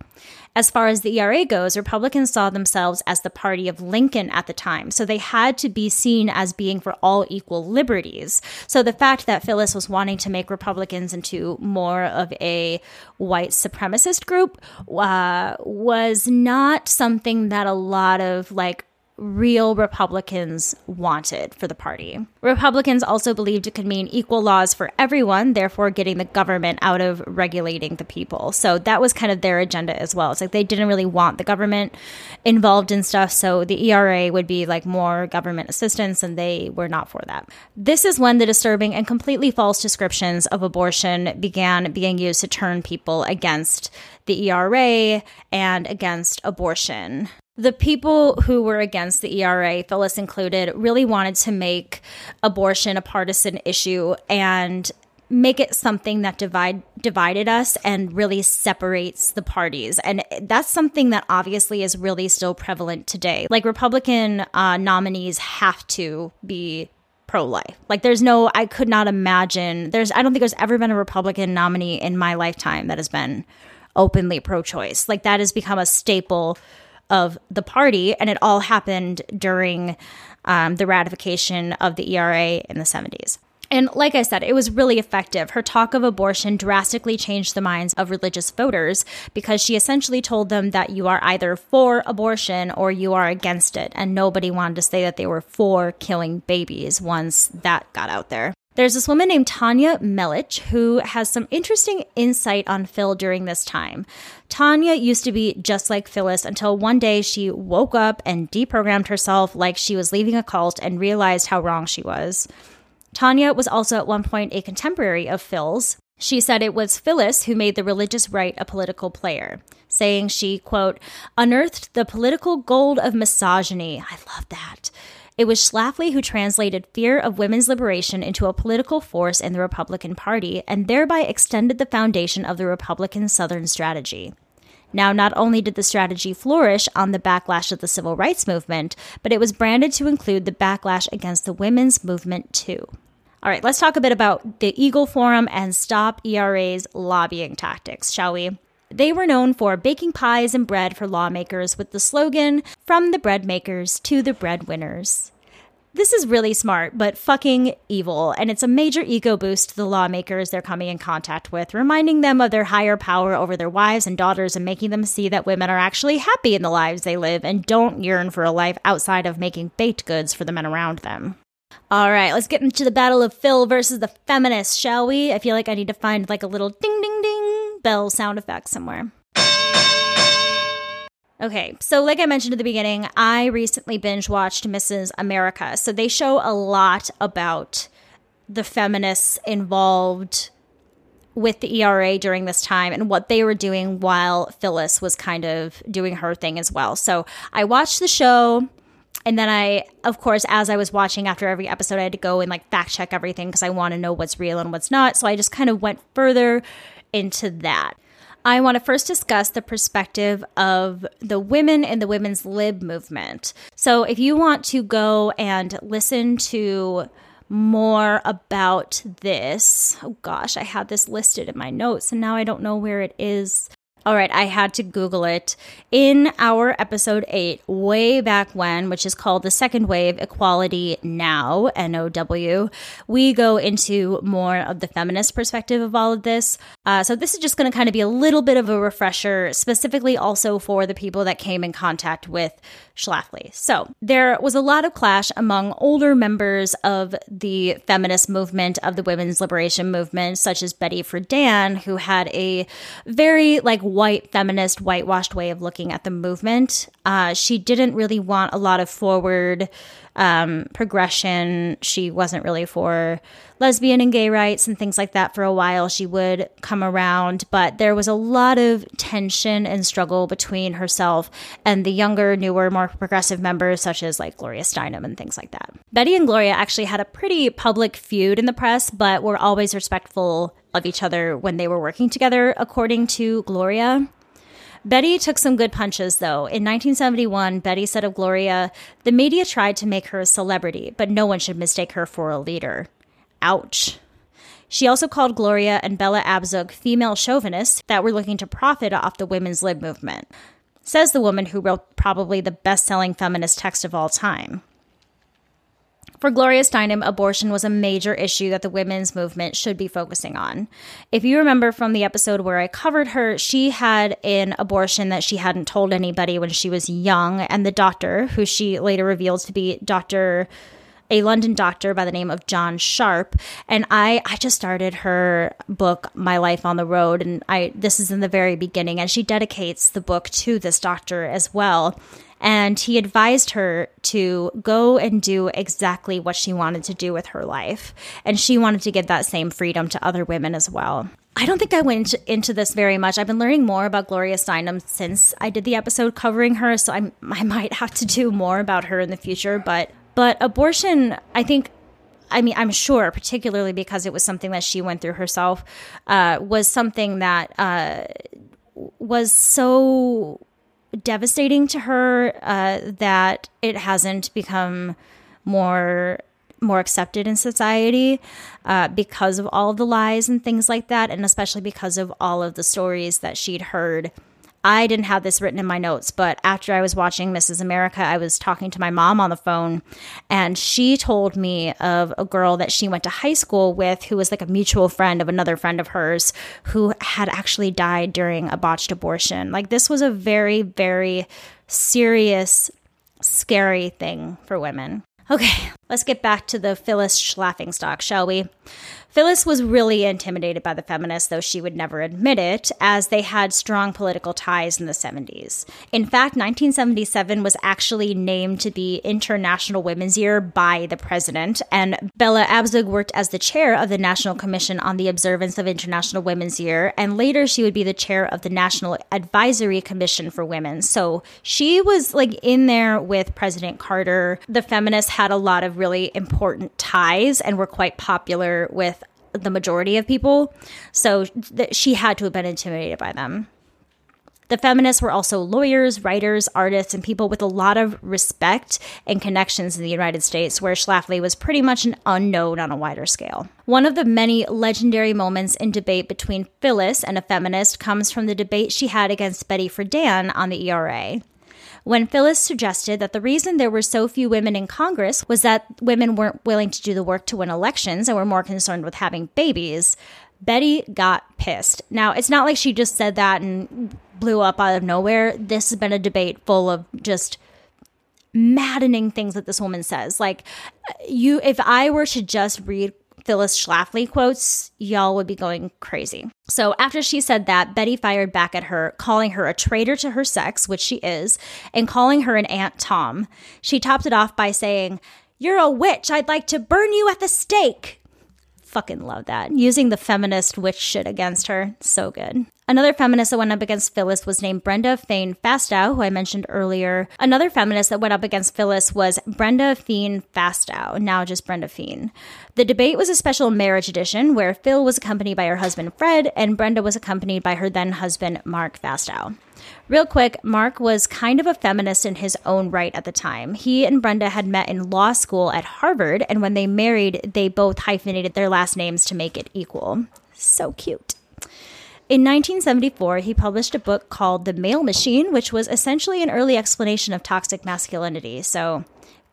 As far as the ERA goes, Republicans saw themselves as the party of Lincoln at the time, so they had to be seen as being for all equal liberties. So the fact that Phyllis was wanting to make Republicans into more of a white supremacist group uh, was not something that a lot of like real Republicans wanted for the party. Republicans also believed it could mean equal laws for everyone, therefore getting the government out of regulating the people. So that was kind of their agenda as well. It's like they didn't really want the government involved in stuff, so the ERA would be like more government assistance, and they were not for that. This is when the disturbing and completely false descriptions of abortion began being used to turn people against the ERA and against abortion. The people who were against the ERA, Phyllis included, really wanted to make abortion a partisan issue and make it something that divide divided us and really separates the parties. And that's something that obviously is really still prevalent today. Like republican uh, nominees have to be pro-life. Like there's no i could not imagine there's i don't think there's ever been a republican nominee in my lifetime that has been openly pro-choice. Like that has become a staple of the party, and it all happened during um, the ratification of the ERA in the 70s. And like I said, it was really effective. Her talk of abortion drastically changed the minds of religious voters because she essentially told them that you are either for abortion or you are against it. And nobody wanted to say that they were for killing babies once that got out there. There's this woman named Tanya Melich who has some interesting insight on Phil during this time. Tanya used to be just like Phyllis until one day she woke up and deprogrammed herself like she was leaving a cult and realized how wrong she was. Tanya was also at one point a contemporary of Phil's. She said it was Phyllis who made the religious right a political player, saying she, quote, unearthed the political gold of misogyny. I love that it was Schlafly who translated fear of women's liberation into a political force in the Republican Party and thereby extended the foundation of the Republican Southern strategy. Now, not only did the strategy flourish on the backlash of the civil rights movement, but it was branded to include the backlash against the women's movement too. All right, let's talk a bit about the Eagle Forum and Stop ERA's lobbying tactics, shall we? They were known for baking pies and bread for lawmakers with the slogan, From the bread makers to the breadwinners. This is really smart, but fucking evil, and it's a major ego boost to the lawmakers they're coming in contact with, reminding them of their higher power over their wives and daughters and making them see that women are actually happy in the lives they live and don't yearn for a life outside of making baked goods for the men around them. All right, let's get into the battle of Phil versus the feminists, shall we? I feel like I need to find like a little ding ding ding bell sound effect somewhere. Okay, so like I mentioned at the beginning, I recently binge watched Mrs. America. So they show a lot about the feminists involved with the ERA during this time and what they were doing while Phyllis was kind of doing her thing as well. So I watched the show. And then I, of course, as I was watching after every episode, I had to go and like fact check everything because I want to know what's real and what's not. So I just kind of went further into that. I want to first discuss the perspective of the women in the women's lib movement. So, if you want to go and listen to more about this, oh gosh, I had this listed in my notes and now I don't know where it is. All right, I had to Google it. In our episode eight, way back when, which is called The Second Wave Equality Now, N O W, we go into more of the feminist perspective of all of this. Uh, so, this is just going to kind of be a little bit of a refresher, specifically also for the people that came in contact with Schlafly. So, there was a lot of clash among older members of the feminist movement, of the women's liberation movement, such as Betty Friedan, who had a very like white feminist, whitewashed way of looking at the movement. Uh, she didn't really want a lot of forward um, progression. She wasn't really for lesbian and gay rights and things like that for a while. She would come around, but there was a lot of tension and struggle between herself and the younger, newer, more progressive members, such as like Gloria Steinem and things like that. Betty and Gloria actually had a pretty public feud in the press, but were always respectful of each other when they were working together, according to Gloria. Betty took some good punches, though. In 1971, Betty said of Gloria, the media tried to make her a celebrity, but no one should mistake her for a leader. Ouch. She also called Gloria and Bella Abzug female chauvinists that were looking to profit off the women's lib movement, says the woman who wrote probably the best selling feminist text of all time. For Gloria Steinem, abortion was a major issue that the women's movement should be focusing on. If you remember from the episode where I covered her, she had an abortion that she hadn't told anybody when she was young, and the doctor, who she later revealed to be Dr a London doctor by the name of John Sharp, and I I just started her book My Life on the Road, and I this is in the very beginning, and she dedicates the book to this doctor as well. And he advised her to go and do exactly what she wanted to do with her life. And she wanted to give that same freedom to other women as well. I don't think I went into this very much. I've been learning more about Gloria Steinem since I did the episode covering her, so i I might have to do more about her in the future. But but abortion, I think, I mean, I'm sure, particularly because it was something that she went through herself, uh, was something that uh, was so devastating to her uh, that it hasn't become more more accepted in society uh, because of all of the lies and things like that, and especially because of all of the stories that she'd heard I didn't have this written in my notes, but after I was watching Mrs. America, I was talking to my mom on the phone, and she told me of a girl that she went to high school with who was like a mutual friend of another friend of hers who had actually died during a botched abortion. Like, this was a very, very serious, scary thing for women. Okay, let's get back to the Phyllis Schlafingstock, shall we? Phyllis was really intimidated by the feminists, though she would never admit it, as they had strong political ties in the 70s. In fact, 1977 was actually named to be International Women's Year by the president, and Bella Abzug worked as the chair of the National Commission on the Observance of International Women's Year, and later she would be the chair of the National Advisory Commission for Women. So she was like in there with President Carter. The feminists had a lot of really important ties and were quite popular with the majority of people. So th- she had to have been intimidated by them. The feminists were also lawyers, writers, artists, and people with a lot of respect and connections in the United States, where Schlafly was pretty much an unknown on a wider scale. One of the many legendary moments in debate between Phyllis and a feminist comes from the debate she had against Betty Friedan on the ERA when Phyllis suggested that the reason there were so few women in Congress was that women weren't willing to do the work to win elections and were more concerned with having babies. Betty got pissed. Now, it's not like she just said that and blew up out of nowhere. This has been a debate full of just maddening things that this woman says. Like, you, if I were to just read Phyllis Schlafly quotes, y'all would be going crazy. So after she said that, Betty fired back at her, calling her a traitor to her sex, which she is, and calling her an Aunt Tom. She topped it off by saying, You're a witch. I'd like to burn you at the stake. Fucking love that. Using the feminist witch shit against her. So good. Another feminist that went up against Phyllis was named Brenda Feigen Fasteau, who I mentioned earlier. Another feminist that went up against Phyllis was Brenda Feigen Fasteau, now just Brenda Feigen. The debate was a special marriage edition where Phil was accompanied by her husband Fred and Brenda was accompanied by her then husband Mark Fasteau. Real quick, Mark was kind of a feminist in his own right at the time. He and Brenda had met in law school at Harvard, and when they married, they both hyphenated their last names to make it equal. So cute. In 1974, he published a book called The Male Machine, which was essentially an early explanation of toxic masculinity. So,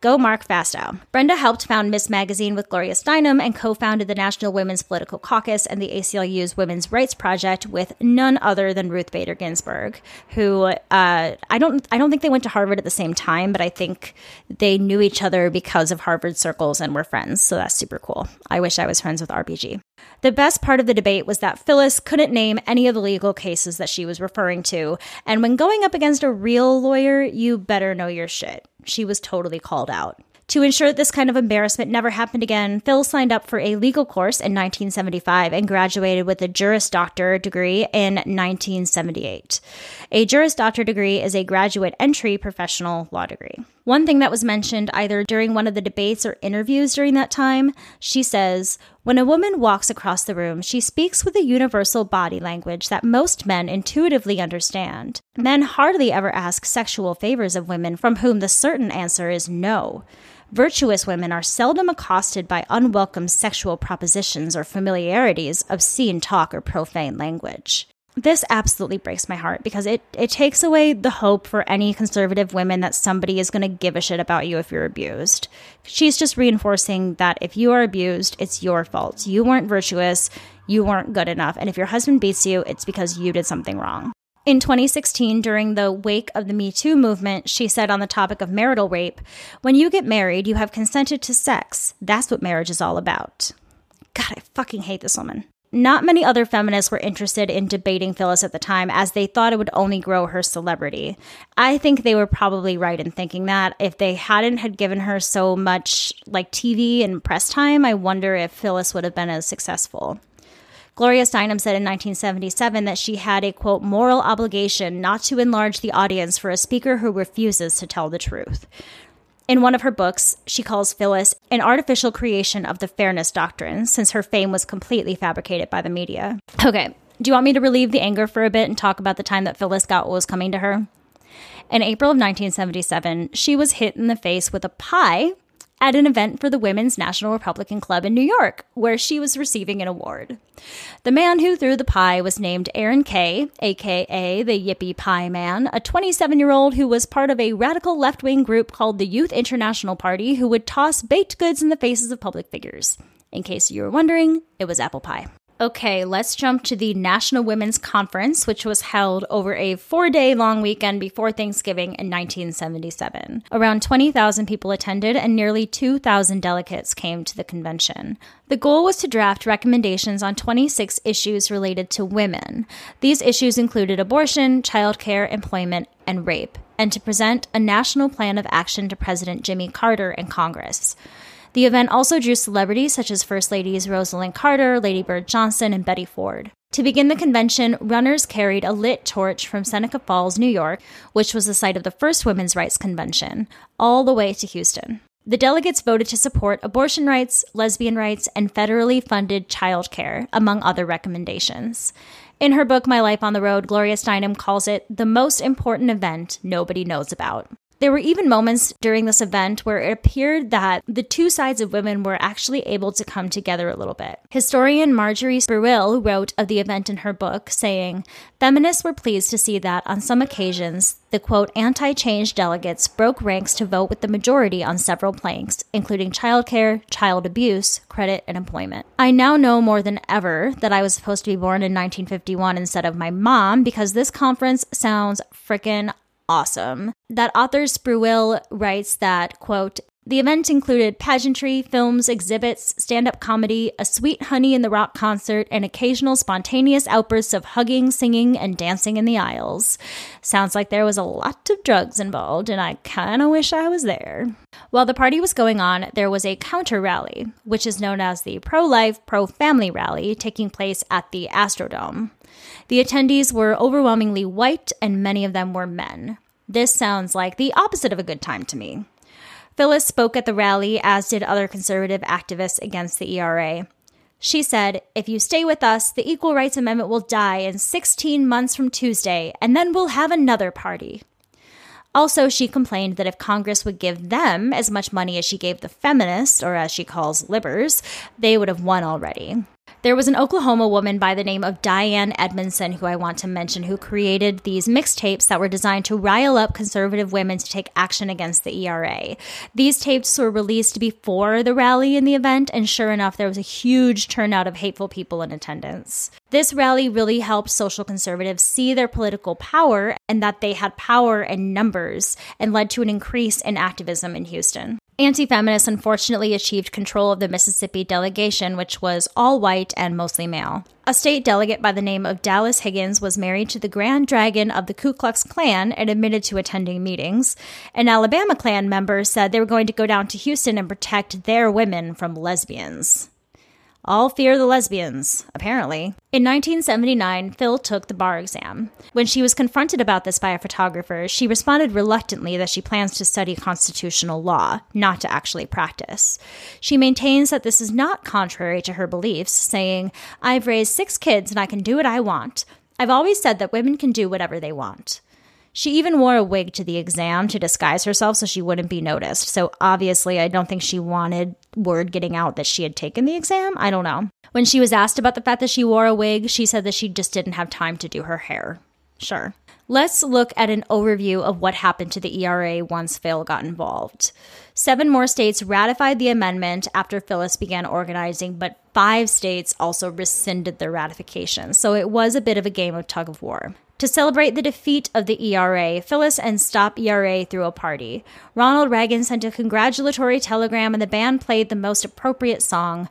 Go Mark Fasteau. Brenda helped found Miss Magazine with Gloria Steinem and co-founded the National Women's Political Caucus and the ACLU's Women's Rights Project with none other than Ruth Bader Ginsburg, who uh, I don't I don't think they went to Harvard at the same time, but I think they knew each other because of Harvard circles and were friends. So that's super cool. I wish I was friends with RBG. The best part of the debate was that Phyllis couldn't name any of the legal cases that she was referring to, and when going up against a real lawyer, you better know your shit she was totally called out. To ensure that this kind of embarrassment never happened again, Phil signed up for a legal course in 1975 and graduated with a Juris Doctor degree in 1978. A Juris Doctor degree is a graduate entry professional law degree. One thing that was mentioned either during one of the debates or interviews during that time, she says, When a woman walks across the room, she speaks with a universal body language that most men intuitively understand. Men hardly ever ask sexual favors of women from whom the certain answer is no. Virtuous women are seldom accosted by unwelcome sexual propositions or familiarities, obscene talk, or profane language. This absolutely breaks my heart because it, it takes away the hope for any conservative women that somebody is going to give a shit about you if you're abused. She's just reinforcing that if you are abused, it's your fault. You weren't virtuous, you weren't good enough. And if your husband beats you, it's because you did something wrong. In 2016, during the wake of the Me Too movement, she said on the topic of marital rape When you get married, you have consented to sex. That's what marriage is all about. God, I fucking hate this woman. Not many other feminists were interested in debating Phyllis at the time as they thought it would only grow her celebrity. I think they were probably right in thinking that. If they hadn't had given her so much like TV and press time, I wonder if Phyllis would have been as successful. Gloria Steinem said in 1977 that she had a quote moral obligation not to enlarge the audience for a speaker who refuses to tell the truth. In one of her books, she calls Phyllis an artificial creation of the fairness doctrine, since her fame was completely fabricated by the media. Okay, do you want me to relieve the anger for a bit and talk about the time that Phyllis got what was coming to her? In April of 1977, she was hit in the face with a pie at an event for the Women's National Republican Club in New York, where she was receiving an award. The man who threw the pie was named Aron Kay, aka the Yippie Pie Man, a 27 year old who was part of a radical left wing group called the Youth International Party who would toss baked goods in the faces of public figures. In case you were wondering, it was apple pie. Okay, let's jump to the National Women's Conference, which was held over a four day long weekend before Thanksgiving in 1977. Around 20,000 people attended, and nearly 2,000 delegates came to the convention. The goal was to draft recommendations on 26 issues related to women. These issues included abortion, childcare, employment, and rape, and to present a national plan of action to President Jimmy Carter and Congress. The event also drew celebrities such as First Ladies Rosalynn Carter, Lady Bird Johnson, and Betty Ford. To begin the convention, runners carried a lit torch from Seneca Falls, New York, which was the site of the first women's rights convention, all the way to Houston. The delegates voted to support abortion rights, lesbian rights, and federally funded childcare, among other recommendations. In her book, My Life on the Road, Gloria Steinem calls it the most important event nobody knows about. There were even moments during this event where it appeared that the two sides of women were actually able to come together a little bit. Historian Marjorie Spruill wrote of the event in her book, saying, Feminists were pleased to see that on some occasions, the quote anti change delegates broke ranks to vote with the majority on several planks, including childcare, child abuse, credit, and employment. I now know more than ever that I was supposed to be born in 1951 instead of my mom because this conference sounds frickin' awesome. That author Spruill writes that, quote, The event included pageantry, films, exhibits, stand up comedy, a sweet Honey in the Rock concert, and occasional spontaneous outbursts of hugging, singing, and dancing in the aisles. Sounds like there was a lot of drugs involved, and I kind of wish I was there. While the party was going on, there was a counter rally, which is known as the Pro Life, Pro Family Rally, taking place at the Astrodome. The attendees were overwhelmingly white, and many of them were men. This sounds like the opposite of a good time to me. Phyllis spoke at the rally, as did other conservative activists against the ERA. She said, If you stay with us, the Equal Rights Amendment will die in 16 months from Tuesday, and then we'll have another party. Also, she complained that if Congress would give them as much money as she gave the feminists, or as she calls libbers, they would have won already. There was an Oklahoma woman by the name of Diane Edmondson who I want to mention who created these mixtapes that were designed to rile up conservative women to take action against the ERA. These tapes were released before the rally in the event, and sure enough, there was a huge turnout of hateful people in attendance. This rally really helped social conservatives see their political power and that they had power in numbers and led to an increase in activism in Houston. Anti feminists unfortunately achieved control of the Mississippi delegation, which was all white and mostly male. A state delegate by the name of Dallas Higgins was married to the Grand Dragon of the Ku Klux Klan and admitted to attending meetings. An Alabama Klan member said they were going to go down to Houston and protect their women from lesbians. All fear the lesbians, apparently. In 1979, Phil took the bar exam. When she was confronted about this by a photographer, she responded reluctantly that she plans to study constitutional law, not to actually practice. She maintains that this is not contrary to her beliefs, saying, I've raised six kids and I can do what I want. I've always said that women can do whatever they want. She even wore a wig to the exam to disguise herself so she wouldn't be noticed. So obviously, I don't think she wanted word getting out that she had taken the exam. I don't know. When she was asked about the fact that she wore a wig, she said that she just didn't have time to do her hair. Sure. Let's look at an overview of what happened to the ERA once Phil got involved. Seven more states ratified the amendment after Phyllis began organizing, but five states also rescinded their ratification. So it was a bit of a game of tug of war. To celebrate the defeat of the ERA, Phyllis and Stop ERA threw a party. Ronald Reagan sent a congratulatory telegram, and the band played the most appropriate song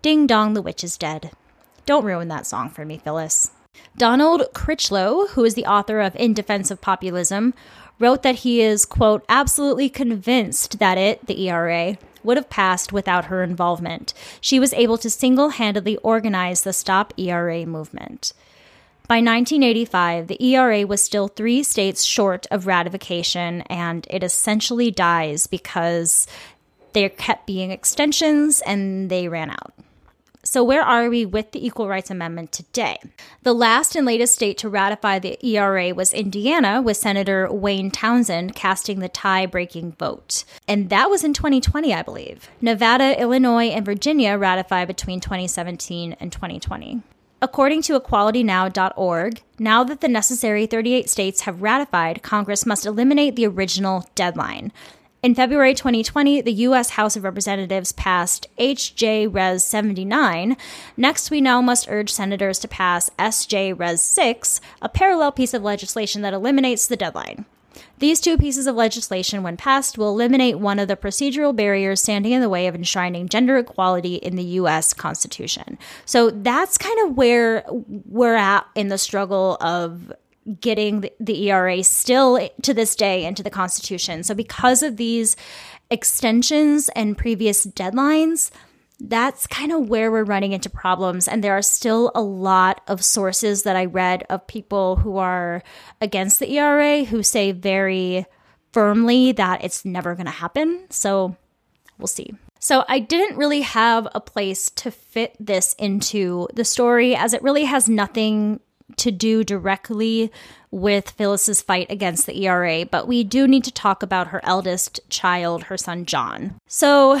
Ding Dong, the Witch is Dead. Don't ruin that song for me, Phyllis. Donald Critchlow, who is the author of In Defense of Populism, wrote that he is, quote, absolutely convinced that it, the ERA, would have passed without her involvement. She was able to single handedly organize the Stop ERA movement. By 1985, the ERA was still three states short of ratification, and it essentially dies because there kept being extensions and they ran out. So, where are we with the Equal Rights Amendment today? The last and latest state to ratify the ERA was Indiana, with Senator Wayne Townsend casting the tie breaking vote. And that was in 2020, I believe. Nevada, Illinois, and Virginia ratified between 2017 and 2020. According to equalitynow.org, now that the necessary 38 states have ratified, Congress must eliminate the original deadline. In February 2020, the U.S. House of Representatives passed H.J. Res 79. Next, we now must urge senators to pass S.J. Res 6, a parallel piece of legislation that eliminates the deadline. These two pieces of legislation, when passed, will eliminate one of the procedural barriers standing in the way of enshrining gender equality in the U.S. Constitution. So that's kind of where we're at in the struggle of getting the, ERA still to this day into the Constitution. So, because of these extensions and previous deadlines, that's kind of where we're running into problems. And there are still a lot of sources that I read of people who are against the ERA who say very firmly that it's never going to happen. So we'll see. So I didn't really have a place to fit this into the story as it really has nothing to do directly with Phyllis's fight against the ERA, but we do need to talk about her eldest child, her son John. So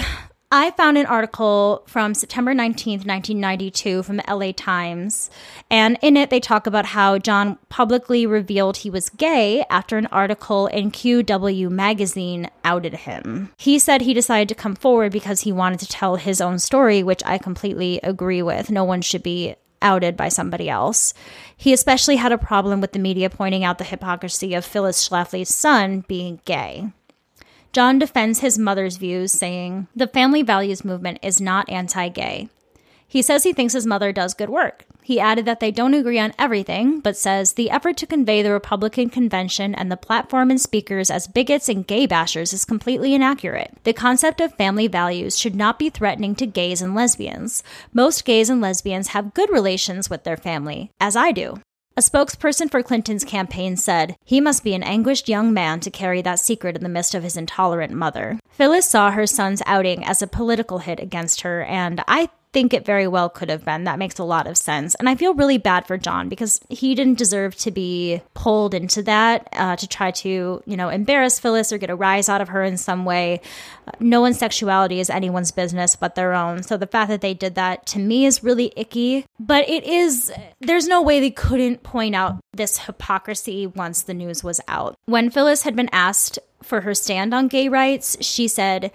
I found an article from September 19th, 1992, from the LA Times. And in it, they talk about how John publicly revealed he was gay after an article in QW magazine outed him. He said he decided to come forward because he wanted to tell his own story, which I completely agree with. No one should be outed by somebody else. He especially had a problem with the media pointing out the hypocrisy of Phyllis Schlafly's son being gay. John defends his mother's views, saying, The family values movement is not anti gay. He says he thinks his mother does good work. He added that they don't agree on everything, but says the effort to convey the Republican convention and the platform and speakers as bigots and gay bashers is completely inaccurate. The concept of family values should not be threatening to gays and lesbians. Most gays and lesbians have good relations with their family, as I do. A spokesperson for Clinton's campaign said, He must be an anguished young man to carry that secret in the midst of his intolerant mother. Phyllis saw her son's outing as a political hit against her, and I think it very well could have been. That makes a lot of sense. And I feel really bad for John because he didn't deserve to be pulled into that uh, to try to, you know, embarrass Phyllis or get a rise out of her in some way. No one's sexuality is anyone's business but their own. So the fact that they did that to me is really icky. But it is, there's no way they couldn't point out this hypocrisy once the news was out. When Phyllis had been asked for her stand on gay rights, she said,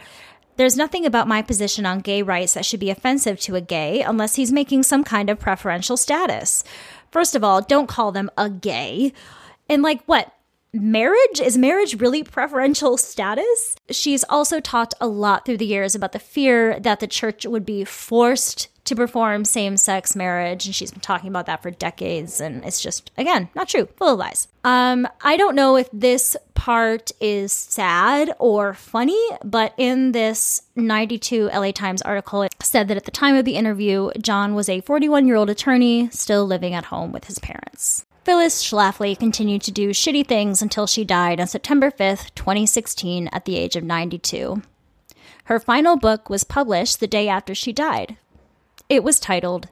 there's nothing about my position on gay rights that should be offensive to a gay unless he's making some kind of preferential status. First of all, don't call them a gay. And like what? Marriage? Is marriage really preferential status? She's also talked a lot through the years about the fear that the church would be forced to perform same sex marriage. And she's been talking about that for decades. And it's just, again, not true, full of lies. Um, I don't know if this part is sad or funny, but in this 92 LA Times article, it said that at the time of the interview, John was a 41 year old attorney still living at home with his parents. Phyllis Schlafly continued to do shitty things until she died on September 5th, 2016, at the age of 92. Her final book was published the day after she died, it was titled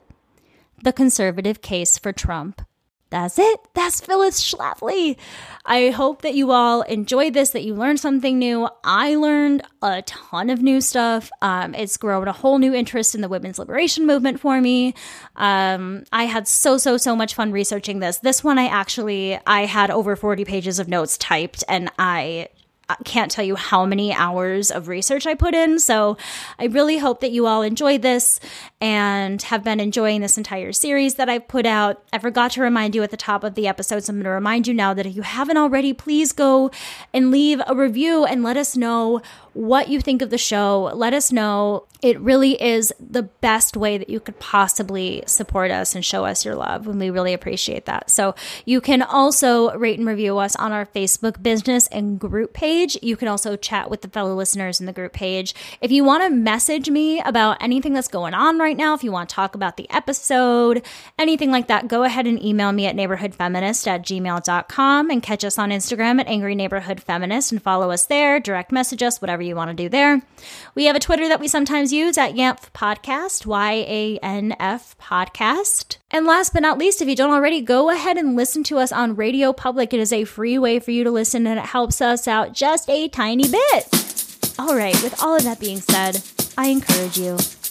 The Conservative Case for Trump. That's it. That's Phyllis Schlafly. I hope that you all enjoyed this, that you learned something new. I learned a ton of new stuff. Um, it's grown a whole new interest in the women's liberation movement for me. Um, I had so, so, so much fun researching this. This one, I actually, I had over 40 pages of notes typed and I I can't tell you how many hours of research I put in. So I really hope that you all enjoyed this and have been enjoying this entire series that I've put out. I forgot to remind you at the top of the episode, so I'm going to remind you now that if you haven't already, please go and leave a review and let us know what you think of the show. Let us know. It really is the best way that you could possibly support us and show us your love, and we really appreciate that. So you can also rate and review us on our Facebook business and group page. You can also chat with the fellow listeners in the group page. If you want to message me about anything that's going on right now, if you want to talk about the episode, anything like that, go ahead and email me at neighborhoodfeminist at gmail.com and catch us on Instagram at angry neighborhood feminist and follow us there, direct message us, whatever you want to do there. We have a Twitter that we sometimes use at YANF Podcast, Y A N F Podcast. And last but not least, if you don't already, go ahead and listen to us on Radio Public. It is a free way for you to listen and it helps us out just a tiny bit. All right, with all of that being said, I encourage you